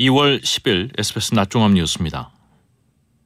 2월 10일 SBS 낮종합 뉴스입니다.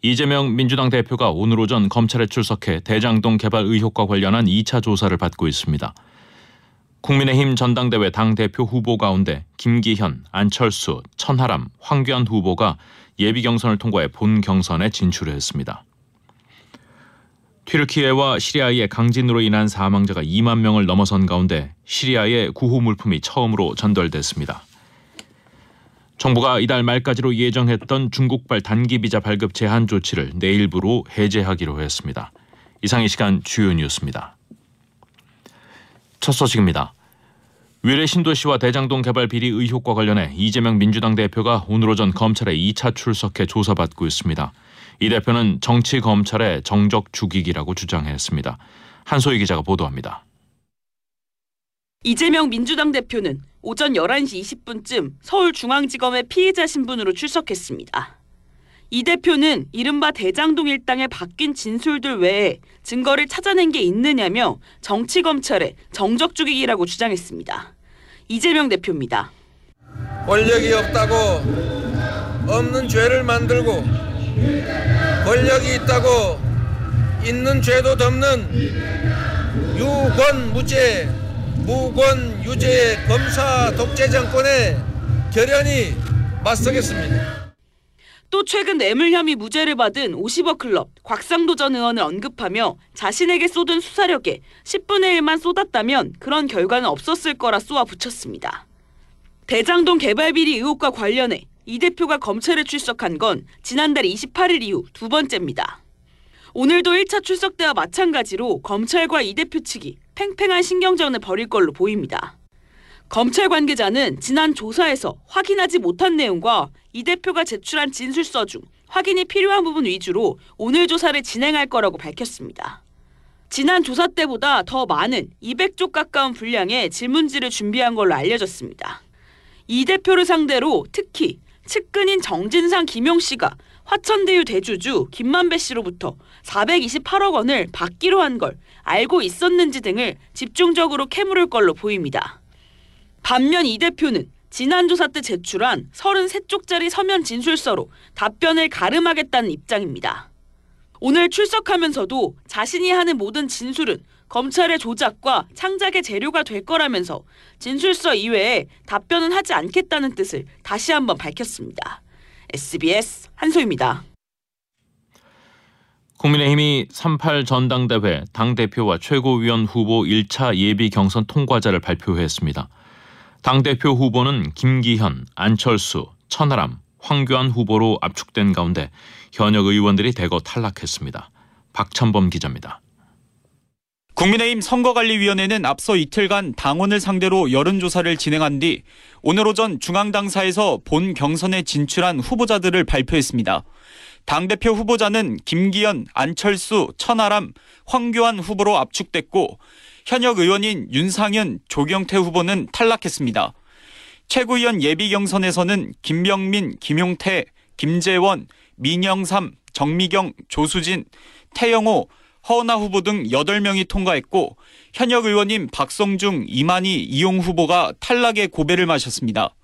이재명 민주당 대표가 오늘 오전 검찰에 출석해 대장동 개발 의혹과 관련한 2차 조사를 받고 있습니다. 국민의힘 전당대회 당대표 후보 가운데 김기현, 안철수, 천하람, 황교안 후보가 예비 경선을 통과해 본 경선에 진출했습니다. 튀르키예와 시리아의 강진으로 인한 사망자가 2만 명을 넘어선 가운데 시리아에 구호 물품이 처음으로 전달됐습니다. 정부가 이달 말까지로 예정했던 중국발 단기 비자 발급 제한 조치를 내일부로 해제하기로 했습니다. 이상 이 시간 주요 뉴스입니다. 첫 소식입니다. 위례 신도시와 대장동 개발 비리 의혹과 관련해 이재명 민주당 대표가 오늘 오전 검찰에 2차 출석해 조사받고 있습니다. 이 대표는 정치 검찰의 정적 죽이기라고 주장했습니다. 한소희 기자가 보도합니다. 이재명 민주당 대표는 오전 11시 20분쯤 서울중앙지검의 피해자 신분으로 출석했습니다. 이 대표는 이른바 대장동 일당의 바뀐 진술들 외에 증거를 찾아낸 게 있느냐며 정치검찰의 정적 죽이기라고 주장했습니다. 이재명 대표입니다. 권력이 없다고 없는 죄를 만들고 권력이 있다고 있는 죄도 덮는 유권무죄 무권 유죄 검사 독재 정권에 결연히 맞서겠습니다. 또 최근 뇌물 혐의 무죄를 받은 50억 클럽 곽상도 전 의원을 언급하며 자신에게 쏟은 수사력에 10분의 1만 쏟았다면 그런 결과는 없었을 거라 쏘아 붙였습니다. 대장동 개발 비리 의혹과 관련해 이 대표가 검찰에 출석한 건 지난달 28일 이후 두 번째입니다. 오늘도 1차 출석 때와 마찬가지로 검찰과 이 대표 측이 팽팽한 신경전을 벌일 걸로 보입니다. 검찰 관계자는 지난 조사에서 확인하지 못한 내용과 이 대표가 제출한 진술서 중 확인이 필요한 부분 위주로 오늘 조사를 진행할 거라고 밝혔습니다. 지난 조사 때보다 더 많은 200쪽 가까운 분량의 질문지를 준비한 걸로 알려졌습니다. 이 대표를 상대로 특히 측근인 정진상 김용 씨가 화천대유 대주주 김만배 씨로부터 428억 원을 받기로 한 걸 알고 있었는지 등을 집중적으로 캐물을 걸로 보입니다. 반면 이 대표는 지난 조사 때 제출한 33쪽짜리 서면 진술서로 답변을 가름하겠다는 입장입니다. 오늘 출석하면서도 자신이 하는 모든 진술은 검찰의 조작과 창작의 재료가 될 거라면서 진술서 이외에 답변은 하지 않겠다는 뜻을 다시 한번 밝혔습니다. SBS 한소입니다. 국민의힘이 38 전당대회 당대표와 최고위원 후보 1차 예비 경선 통과자를 발표했습니다. 당대표 후보는 김기현, 안철수, 천하람, 황교안 후보로 압축된 가운데 현역 의원들이 대거 탈락했습니다. 박찬범 기자입니다. 국민의힘 선거관리위원회는 앞서 이틀간 당원을 상대로 여론조사를 진행한 뒤 오늘 오전 중앙당사에서 본 경선에 진출한 후보자들을 발표했습니다. 당대표 후보자는 김기현, 안철수, 천하람, 황교안 후보로 압축됐고 현역 의원인 윤상현, 조경태 후보는 탈락했습니다. 최고위원 예비 경선에서는 김병민, 김용태, 김재원, 민영삼, 정미경, 조수진, 태영호, 허은하 후보 등 8명이 통과했고 현역 의원인 박성중, 이만희, 이용 후보가 탈락의 고배를 마셨습니다.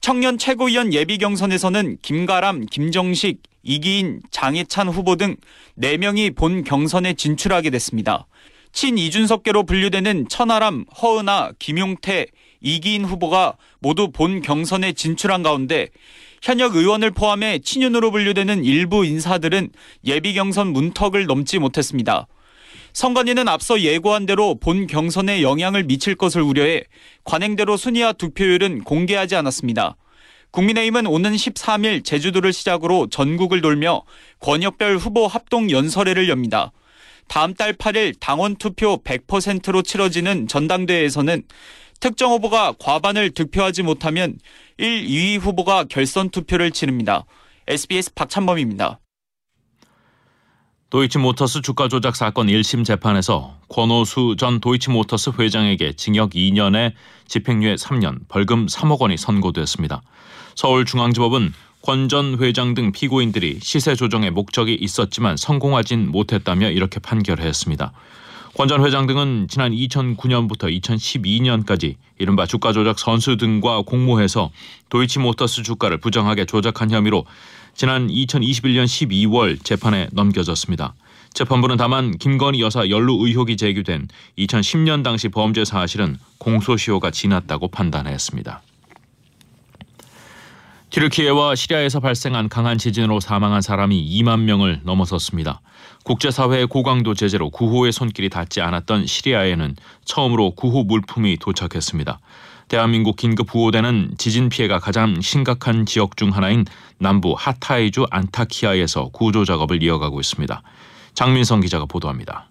청년 최고위원 예비 경선에서는 김가람, 김정식, 이기인, 장해찬 후보 등 4명이 본 경선에 진출하게 됐습니다. 친 이준석계로 분류되는 천하람, 허은하, 김용태, 이기인 후보가 모두 본 경선에 진출한 가운데 현역 의원을 포함해 친윤으로 분류되는 일부 인사들은 예비 경선 문턱을 넘지 못했습니다. 선관위는 앞서 예고한 대로 본 경선에 영향을 미칠 것을 우려해 관행대로 순위와 득표율은 공개하지 않았습니다. 국민의힘은 오는 13일 제주도를 시작으로 전국을 돌며 권역별 후보 합동 연설회를 엽니다. 다음 달 8일 당원 투표 100%로 치러지는 전당대회에서는 특정 후보가 과반을 득표하지 못하면 1, 2위 후보가 결선 투표를 치릅니다. SBS 박찬범입니다. 도이치모터스 주가 조작 사건 1심 재판에서 권오수 전 도이치모터스 회장에게 징역 2년에 집행유예 3년, 벌금 3억 원이 선고됐습니다. 서울중앙지법은 권 전 회장 등 피고인들이 시세 조정에 목적이 있었지만 성공하진 못했다며 이렇게 판결했습니다. 권 전 회장 등은 지난 2009년부터 2012년까지 이른바 주가 조작 선수 등과 공모해서 도이치모터스 주가를 부정하게 조작한 혐의로 지난 2021년 12월 재판에 넘겨졌습니다. 재판부는 다만 김건희 여사 연루 의혹이 제기된 2010년 당시 범죄 사실은 공소시효가 지났다고 판단했습니다. 튀르키예와 시리아에서 발생한 강한 지진으로 사망한 사람이 2만 명을 넘어섰습니다. 국제사회의 고강도 제재로 구호의 손길이 닿지 않았던 시리아에는 처음으로 구호 물품이 도착했습니다. 대한민국 긴급 구호대는 지진 피해가 가장 심각한 지역 중 하나인 남부 하타이주 안타키아에서 구조 작업을 이어가고 있습니다. 장민성 기자가 보도합니다.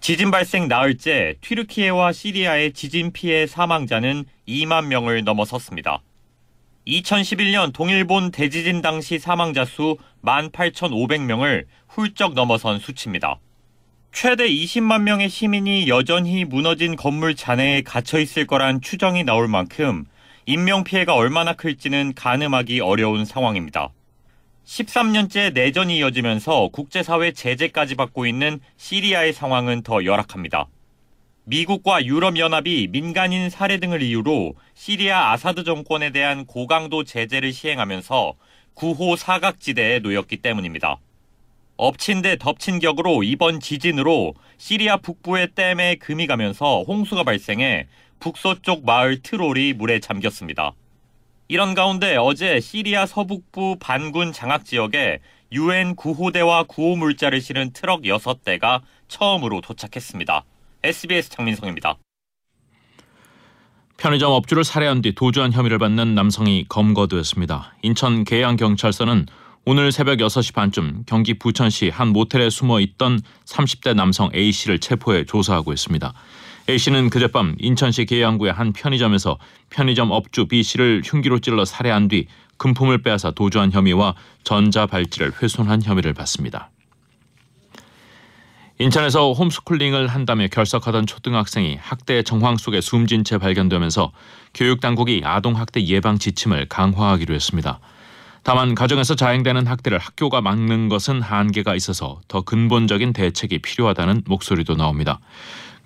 지진 발생 나흘째 튀르키예와 시리아의 지진 피해 사망자는 2만 명을 넘어섰습니다. 2011년 동일본 대지진 당시 사망자 수 18,500명을 훌쩍 넘어선 수치입니다. 최대 20만 명의 시민이 여전히 무너진 건물 잔해에 갇혀 있을 거란 추정이 나올 만큼 인명 피해가 얼마나 클지는 가늠하기 어려운 상황입니다. 13년째 내전이 이어지면서 국제사회 제재까지 받고 있는 시리아의 상황은 더 열악합니다. 미국과 유럽연합이 민간인 살해 등을 이유로 시리아 아사드 정권에 대한 고강도 제재를 시행하면서 구호 사각지대에 놓였기 때문입니다. 엎친 데 덮친 격으로 이번 지진으로 시리아 북부의 댐에 금이 가면서 홍수가 발생해 북서쪽 마을 트롤이 물에 잠겼습니다. 이런 가운데 어제 시리아 서북부 반군 장악 지역에 유엔 구호대와 구호물자를 실은 트럭 6대가 처음으로 도착했습니다. SBS 장민성입니다. 편의점 업주를 살해한 뒤 도주한 혐의를 받는 남성이 검거되었습니다. 인천 계양경찰서는 오늘 새벽 6시 반쯤 경기 부천시 한 모텔에 숨어 있던 30대 남성 A씨를 체포해 조사하고 있습니다. A씨는 그젯밤 인천시 계양구의 한 편의점에서 편의점 업주 B씨를 흉기로 찔러 살해한 뒤 금품을 빼앗아 도주한 혐의와 전자발찌를 훼손한 혐의를 받습니다. 인천에서 홈스쿨링을 한다며 결석하던 초등학생이 학대 정황 속에 숨진 채 발견되면서 교육 당국이 아동 학대 예방 지침을 강화하기로 했습니다. 다만 가정에서 자행되는 학대를 학교가 막는 것은 한계가 있어서 더 근본적인 대책이 필요하다는 목소리도 나옵니다.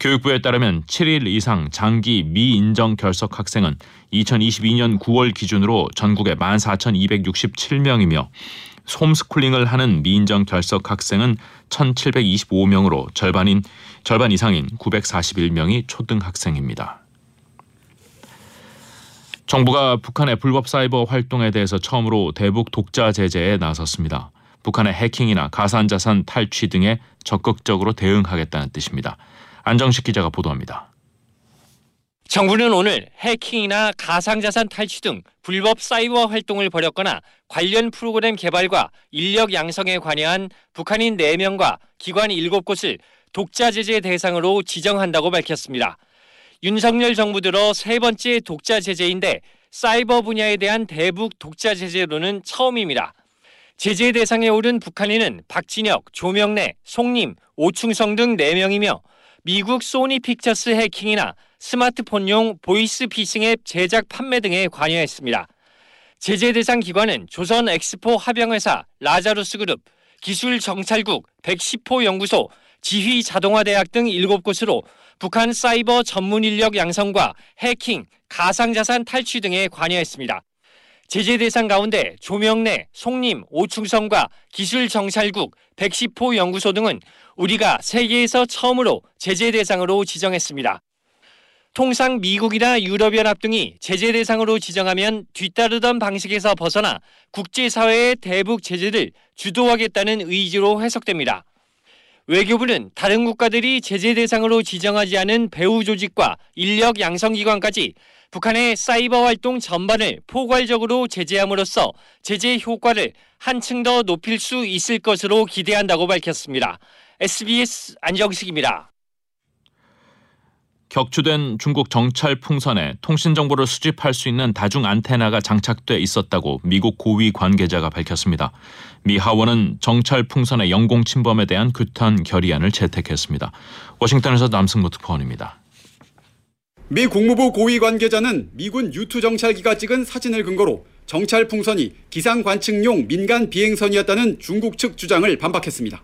교육부에 따르면 7일 이상 장기 미인정 결석 학생은 2022년 9월 기준으로 전국에 14,267명이며 홈스쿨링을 하는 미인정 결석 학생은 1,725명으로 절반인 절반 이상인 941명이 초등 학생입니다. 정부가 북한의 불법 사이버 활동에 대해서 처음으로 대북 독자 제재에 나섰습니다. 북한의 해킹이나 가상자산 탈취 등에 적극적으로 대응하겠다는 뜻입니다. 안정식 기자가 보도합니다. 정부는 오늘 해킹이나 가상자산 탈취 등 불법 사이버 활동을 벌였거나 관련 프로그램 개발과 인력 양성에 관여한 북한인 4명과 기관 7곳을 독자 제재 대상으로 지정한다고 밝혔습니다. 윤석열 정부 들어 세 번째 독자 제재인데 사이버 분야에 대한 대북 독자 제재로는 처음입니다. 제재 대상에 오른 북한인은 박진혁, 조명래, 송림, 오충성 등 4명이며 미국 소니 픽처스 해킹이나 스마트폰용 보이스 피싱 앱 제작 판매 등에 관여했습니다. 제재 대상 기관은 조선 엑스포 합영회사 라자루스 그룹, 기술 정찰국 110호 연구소, 지휘 자동화 대학 등 7곳으로 북한 사이버 전문 인력 양성과 해킹, 가상자산 탈취 등에 관여했습니다. 제재 대상 가운데 조명래, 송림, 오충성과 기술정찰국, 110호 연구소 등은 우리가 세계에서 처음으로 제재 대상으로 지정했습니다. 통상 미국이나 유럽연합 등이 제재 대상으로 지정하면 뒤따르던 방식에서 벗어나 국제사회의 대북 제재를 주도하겠다는 의지로 해석됩니다. 외교부는 다른 국가들이 제재 대상으로 지정하지 않은 배후 조직과 인력 양성 기관까지 북한의 사이버 활동 전반을 포괄적으로 제재함으로써 제재 효과를 한층 더 높일 수 있을 것으로 기대한다고 밝혔습니다. SBS 안정식입니다. 격추된 중국 정찰 풍선에 통신 정보를 수집할 수 있는 다중 안테나가 장착돼 있었다고 미국 고위 관계자가 밝혔습니다. 미 하원은 정찰 풍선의 영공 침범에 대한 규탄 결의안을 채택했습니다. 워싱턴에서 남승모 특파원입니다. 미 국무부 고위 관계자는 미군 유투 정찰기가 찍은 사진을 근거로 정찰 풍선이 기상 관측용 민간 비행선이었다는 중국 측 주장을 반박했습니다.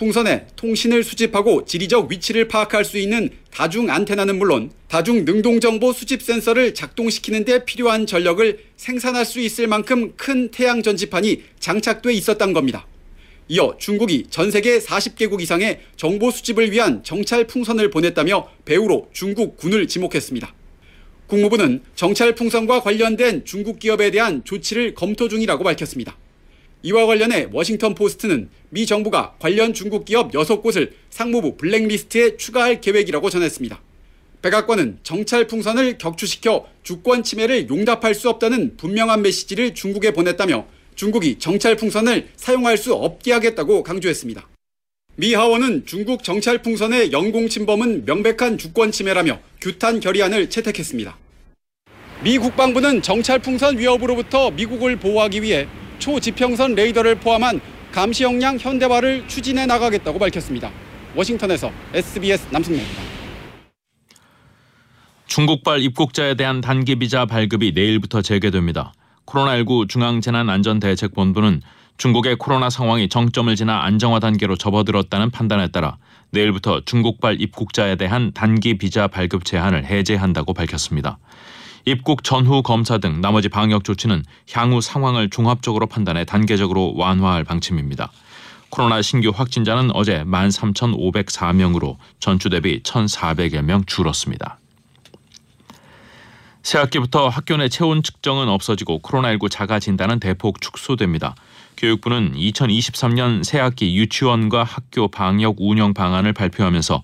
풍선에 통신을 수집하고 지리적 위치를 파악할 수 있는 다중 안테나는 물론 다중 능동 정보 수집 센서를 작동시키는 데 필요한 전력을 생산할 수 있을 만큼 큰 태양 전지판이 장착돼 있었던 겁니다. 이어 중국이 전 세계 40개국 이상의 정보 수집을 위한 정찰 풍선을 보냈다며 배후로 중국 군을 지목했습니다. 국무부는 정찰 풍선과 관련된 중국 기업에 대한 조치를 검토 중이라고 밝혔습니다. 이와 관련해 워싱턴 포스트는 미 정부가 관련 중국 기업 6곳을 상무부 블랙리스트에 추가할 계획이라고 전했습니다. 백악관은 정찰 풍선을 격추시켜 주권 침해를 용납할 수 없다는 분명한 메시지를 중국에 보냈다며 중국이 정찰 풍선을 사용할 수 없게 하겠다고 강조했습니다. 미 하원은 중국 정찰 풍선의 영공 침범은 명백한 주권 침해라며 규탄 결의안을 채택했습니다. 미 국방부는 정찰 풍선 위협으로부터 미국을 보호하기 위해 초지평선 레이더를 포함한 감시 역량 현대화를 추진해 나가겠다고 밝혔습니다. 워싱턴에서 SBS 남승래입니다. 중국발 입국자에 대한 단기 비자 발급이 내일부터 재개됩니다. 코로나19 중앙재난안전대책본부는 중국의 코로나 상황이 정점을 지나 안정화 단계로 접어들었다는 판단에 따라 내일부터 중국발 입국자에 대한 단기 비자 발급 제한을 해제한다고 밝혔습니다. 입국 전후 검사 등 나머지 방역 조치는 향후 상황을 종합적으로 판단해 단계적으로 완화할 방침입니다. 코로나 신규 확진자는 어제 13,504명으로 전주 대비 1,400여 명 줄었습니다. 새학기부터 학교 내 체온 측정은 없어지고 코로나19 자가 진단은 대폭 축소됩니다. 교육부는 2023년 새학기 유치원과 학교 방역 운영 방안을 발표하면서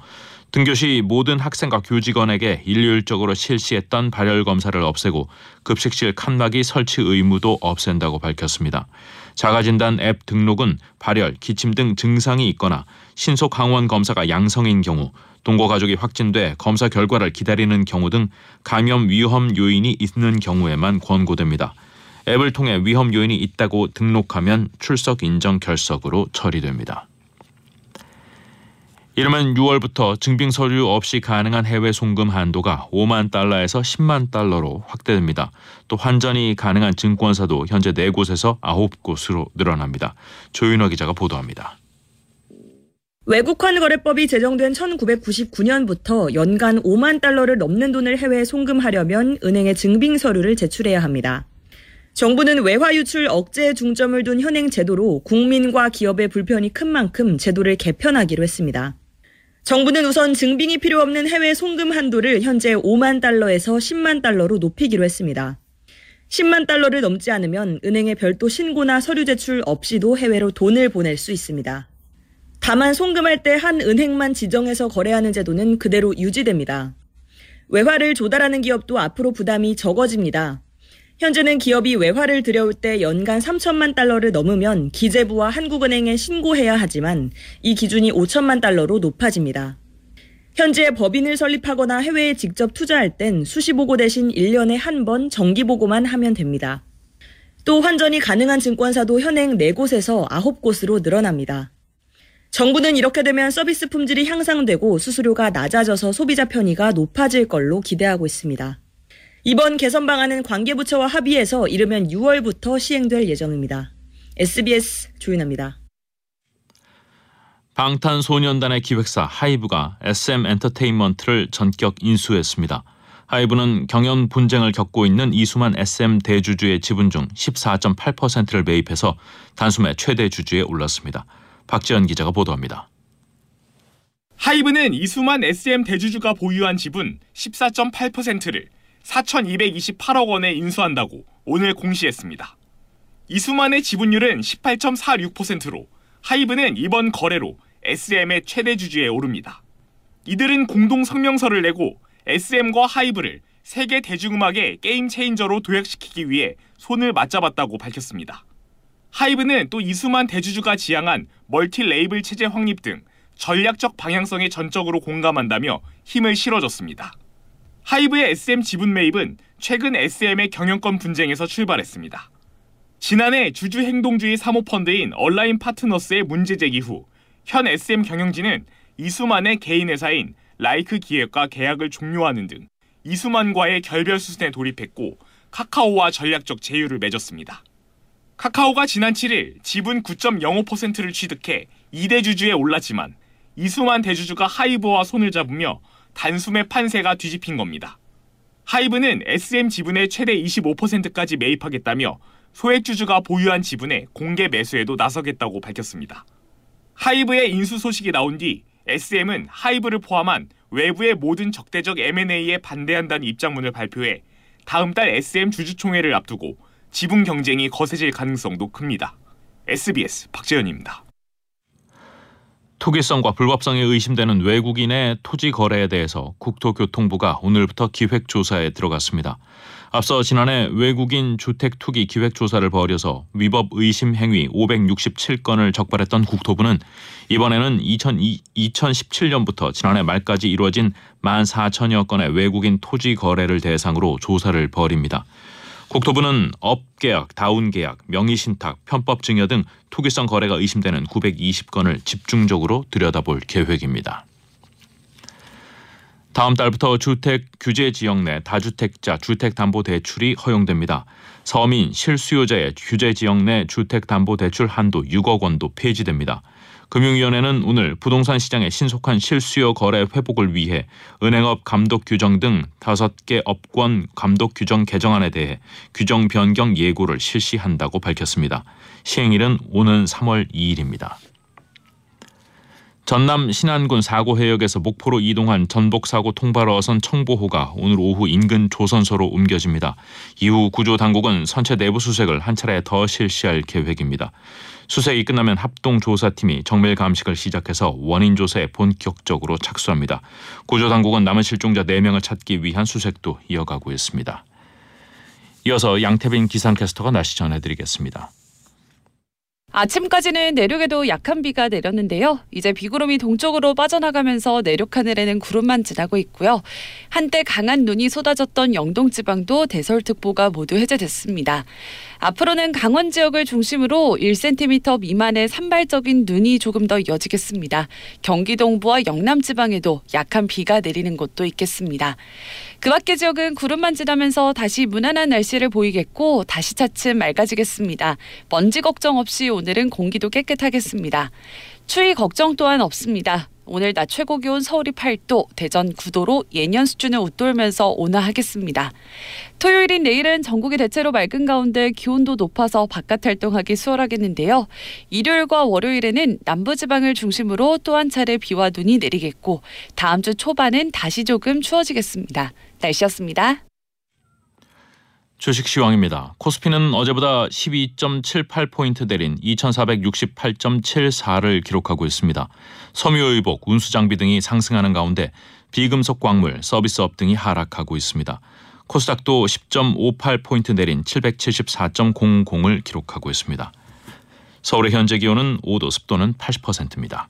등교시 모든 학생과 교직원에게 일률적으로 실시했던 발열 검사를 없애고 급식실 칸막이 설치 의무도 없앤다고 밝혔습니다. 자가진단 앱 등록은 발열, 기침 등 증상이 있거나 신속 항원 검사가 양성인 경우, 동거 가족이 확진돼 검사 결과를 기다리는 경우 등 감염 위험 요인이 있는 경우에만 권고됩니다. 앱을 통해 위험 요인이 있다고 등록하면 출석 인정 결석으로 처리됩니다. 이르면 6월부터 증빙 서류 없이 가능한 해외 송금 한도가 5만 달러에서 10만 달러로 확대됩니다. 또 환전이 가능한 증권사도 현재 4곳에서 9곳으로 늘어납니다. 조윤호 기자가 보도합니다. 외국환 거래법이 제정된 1999년부터 연간 5만 달러를 넘는 돈을 해외에 송금하려면 은행에 증빙 서류를 제출해야 합니다. 정부는 외화 유출 억제에 중점을 둔 현행 제도로 국민과 기업의 불편이 큰 만큼 제도를 개편하기로 했습니다. 정부는 우선 증빙이 필요 없는 해외 송금 한도를 현재 5만 달러에서 10만 달러로 높이기로 했습니다. 10만 달러를 넘지 않으면 은행에 별도 신고나 서류 제출 없이도 해외로 돈을 보낼 수 있습니다. 다만 송금할 때 한 은행만 지정해서 거래하는 제도는 그대로 유지됩니다. 외화를 조달하는 기업도 앞으로 부담이 적어집니다. 현재는 기업이 외화를 들여올 때 연간 3천만 달러를 넘으면 기재부와 한국은행에 신고해야 하지만 이 기준이 5천만 달러로 높아집니다. 현재 법인을 설립하거나 해외에 직접 투자할 땐 수시보고 대신 1년에 한 번 정기보고만 하면 됩니다. 또 환전이 가능한 증권사도 현행 4곳에서 9곳으로 늘어납니다. 정부는 이렇게 되면 서비스 품질이 향상되고 수수료가 낮아져서 소비자 편의가 높아질 걸로 기대하고 있습니다. 이번 개선 방안은 관계부처와 합의해서 이르면 6월부터 시행될 예정입니다. SBS 조윤아입니다. 방탄소년단의 기획사 하이브가 SM 엔터테인먼트를 전격 인수했습니다. 하이브는 경연 분쟁을 겪고 있는 이수만 SM 대주주의 지분 중 14.8%를 매입해서 단숨에 최대 주주에 올랐습니다. 박지연 기자가 보도합니다. 하이브는 이수만 SM 대주주가 보유한 지분 14.8%를 4,228억 원에 인수한다고 오늘 공시했습니다. 이수만의 지분율은 18.46%로 하이브는 이번 거래로 SM의 최대 주주에 오릅니다. 이들은 공동 성명서를 내고 SM과 하이브를 세계 대중음악의 game changer로 도약시키기 위해 손을 맞잡았다고 밝혔습니다. 하이브는 또 이수만 대주주가 지향한 multi label 체제 확립 등 전략적 방향성에 전적으로 공감한다며 힘을 실어줬습니다. 하이브의 SM 지분 매입은 최근 SM의 경영권 분쟁에서 출발했습니다. 지난해 주주 행동주의 사모펀드인 얼라인 파트너스의 문제 제기 후 현 SM 경영진은 이수만의 개인 회사인 라이크 기획과 계약을 종료하는 등 이수만과의 결별 수순에 돌입했고 카카오와 전략적 제휴를 맺었습니다. 카카오가 지난 7일 지분 9.05%를 취득해 2대 주주에 올랐지만 이수만 대주주가 하이브와 손을 잡으며 단숨에 판세가 뒤집힌 겁니다. 하이브는 SM 지분의 최대 25%까지 매입하겠다며 소액주주가 보유한 지분의 공개 매수에도 나서겠다고 밝혔습니다. 하이브의 인수 소식이 나온 뒤 SM은 하이브를 포함한 외부의 모든 적대적 M&A에 반대한다는 입장문을 발표해 다음 달 SM 주주총회를 앞두고 지분 경쟁이 거세질 가능성도 큽니다. SBS 박재현입니다. 투기성과 불법성이 의심되는 외국인의 토지 거래에 대해서 국토교통부가 오늘부터 기획 조사에 들어갔습니다. 앞서 지난해 외국인 주택 투기 기획 조사를 벌여서 위법 의심 행위 567건을 적발했던 국토부는 이번에는 2002, 2017년부터 지난해 말까지 이루어진 14,000여 건의 외국인 토지 거래를 대상으로 조사를 벌입니다. 국토부는 업계약, 다운계약, 명의신탁, 편법증여 등 투기성 거래가 의심되는 920건을 집중적으로 들여다볼 계획입니다. 다음 달부터 주택 규제 지역 내 다주택자 주택담보대출이 허용됩니다. 서민 실수요자의 규제 지역 내 주택담보대출 한도 6억 원도 폐지됩니다. 금융위원회는 오늘 부동산 시장의 신속한 실수요 거래 회복을 위해 은행업 감독 규정 등 다섯 개 업권 감독 규정 개정안에 대해 규정 변경 예고를 실시한다고 밝혔습니다. 시행일은 오는 3월 2일입니다. 전남 신안군 사고 해역에서 목포로 이동한 전복 사고 통발 어선 청보호가 오늘 오후 인근 조선소로 옮겨집니다. 이후 구조 당국은 선체 내부 수색을 한 차례 더 실시할 계획입니다. 수색이 끝나면 합동 조사팀이 정밀 감식을 시작해서 원인 조사에 본격적으로 착수합니다. 구조 당국은 남은 실종자 4명을 찾기 위한 수색도 이어가고 있습니다. 이어서 양태빈 기상캐스터가 날씨 전해드리겠습니다. 아침까지는 내륙에도 약한 비가 내렸는데요. 이제 비구름이 동쪽으로 빠져나가면서 내륙 하늘에는 구름만 지나고 있고요. 한때 강한 눈이 쏟아졌던 영동 지방도 대설특보가 모두 해제됐습니다. 앞으로는 강원 지역을 중심으로 1cm 미만의 산발적인 눈이 조금 더 이어지겠습니다. 경기 동부와 영남 지방에도 약한 비가 내리는 곳도 있겠습니다. 그 밖의 지역은 구름만 지나면서 다시 무난한 날씨를 보이겠고 다시 차츰 맑아지겠습니다. 먼지 걱정 없이 오늘은 공기도 깨끗하겠습니다. 추위 걱정 또한 없습니다. 오늘 낮 최고 기온 서울이 8도, 대전 9도로 예년 수준을 웃돌면서 온화하겠습니다. 토요일인 내일은 전국이 대체로 맑은 가운데 기온도 높아서 바깥 활동하기 수월하겠는데요. 일요일과 월요일에는 남부지방을 중심으로 또 한 차례 비와 눈이 내리겠고 다음 주 초반은 다시 조금 추워지겠습니다. 날씨였습니다. 주식 시황입니다. 코스피는 어제보다 12.78포인트 내린 2468.74를 기록하고 있습니다. 섬유의복, 운수장비 등이 상승하는 가운데 비금속 광물, 서비스업 등이 하락하고 있습니다. 코스닥도 10.58포인트 내린 774.00을 기록하고 있습니다. 서울의 현재 기온은 5도, 습도는 80%입니다.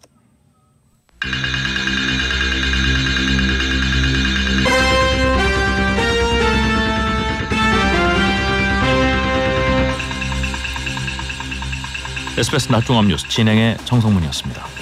SBS 낮종합 뉴스 진행의 정성문이었습니다.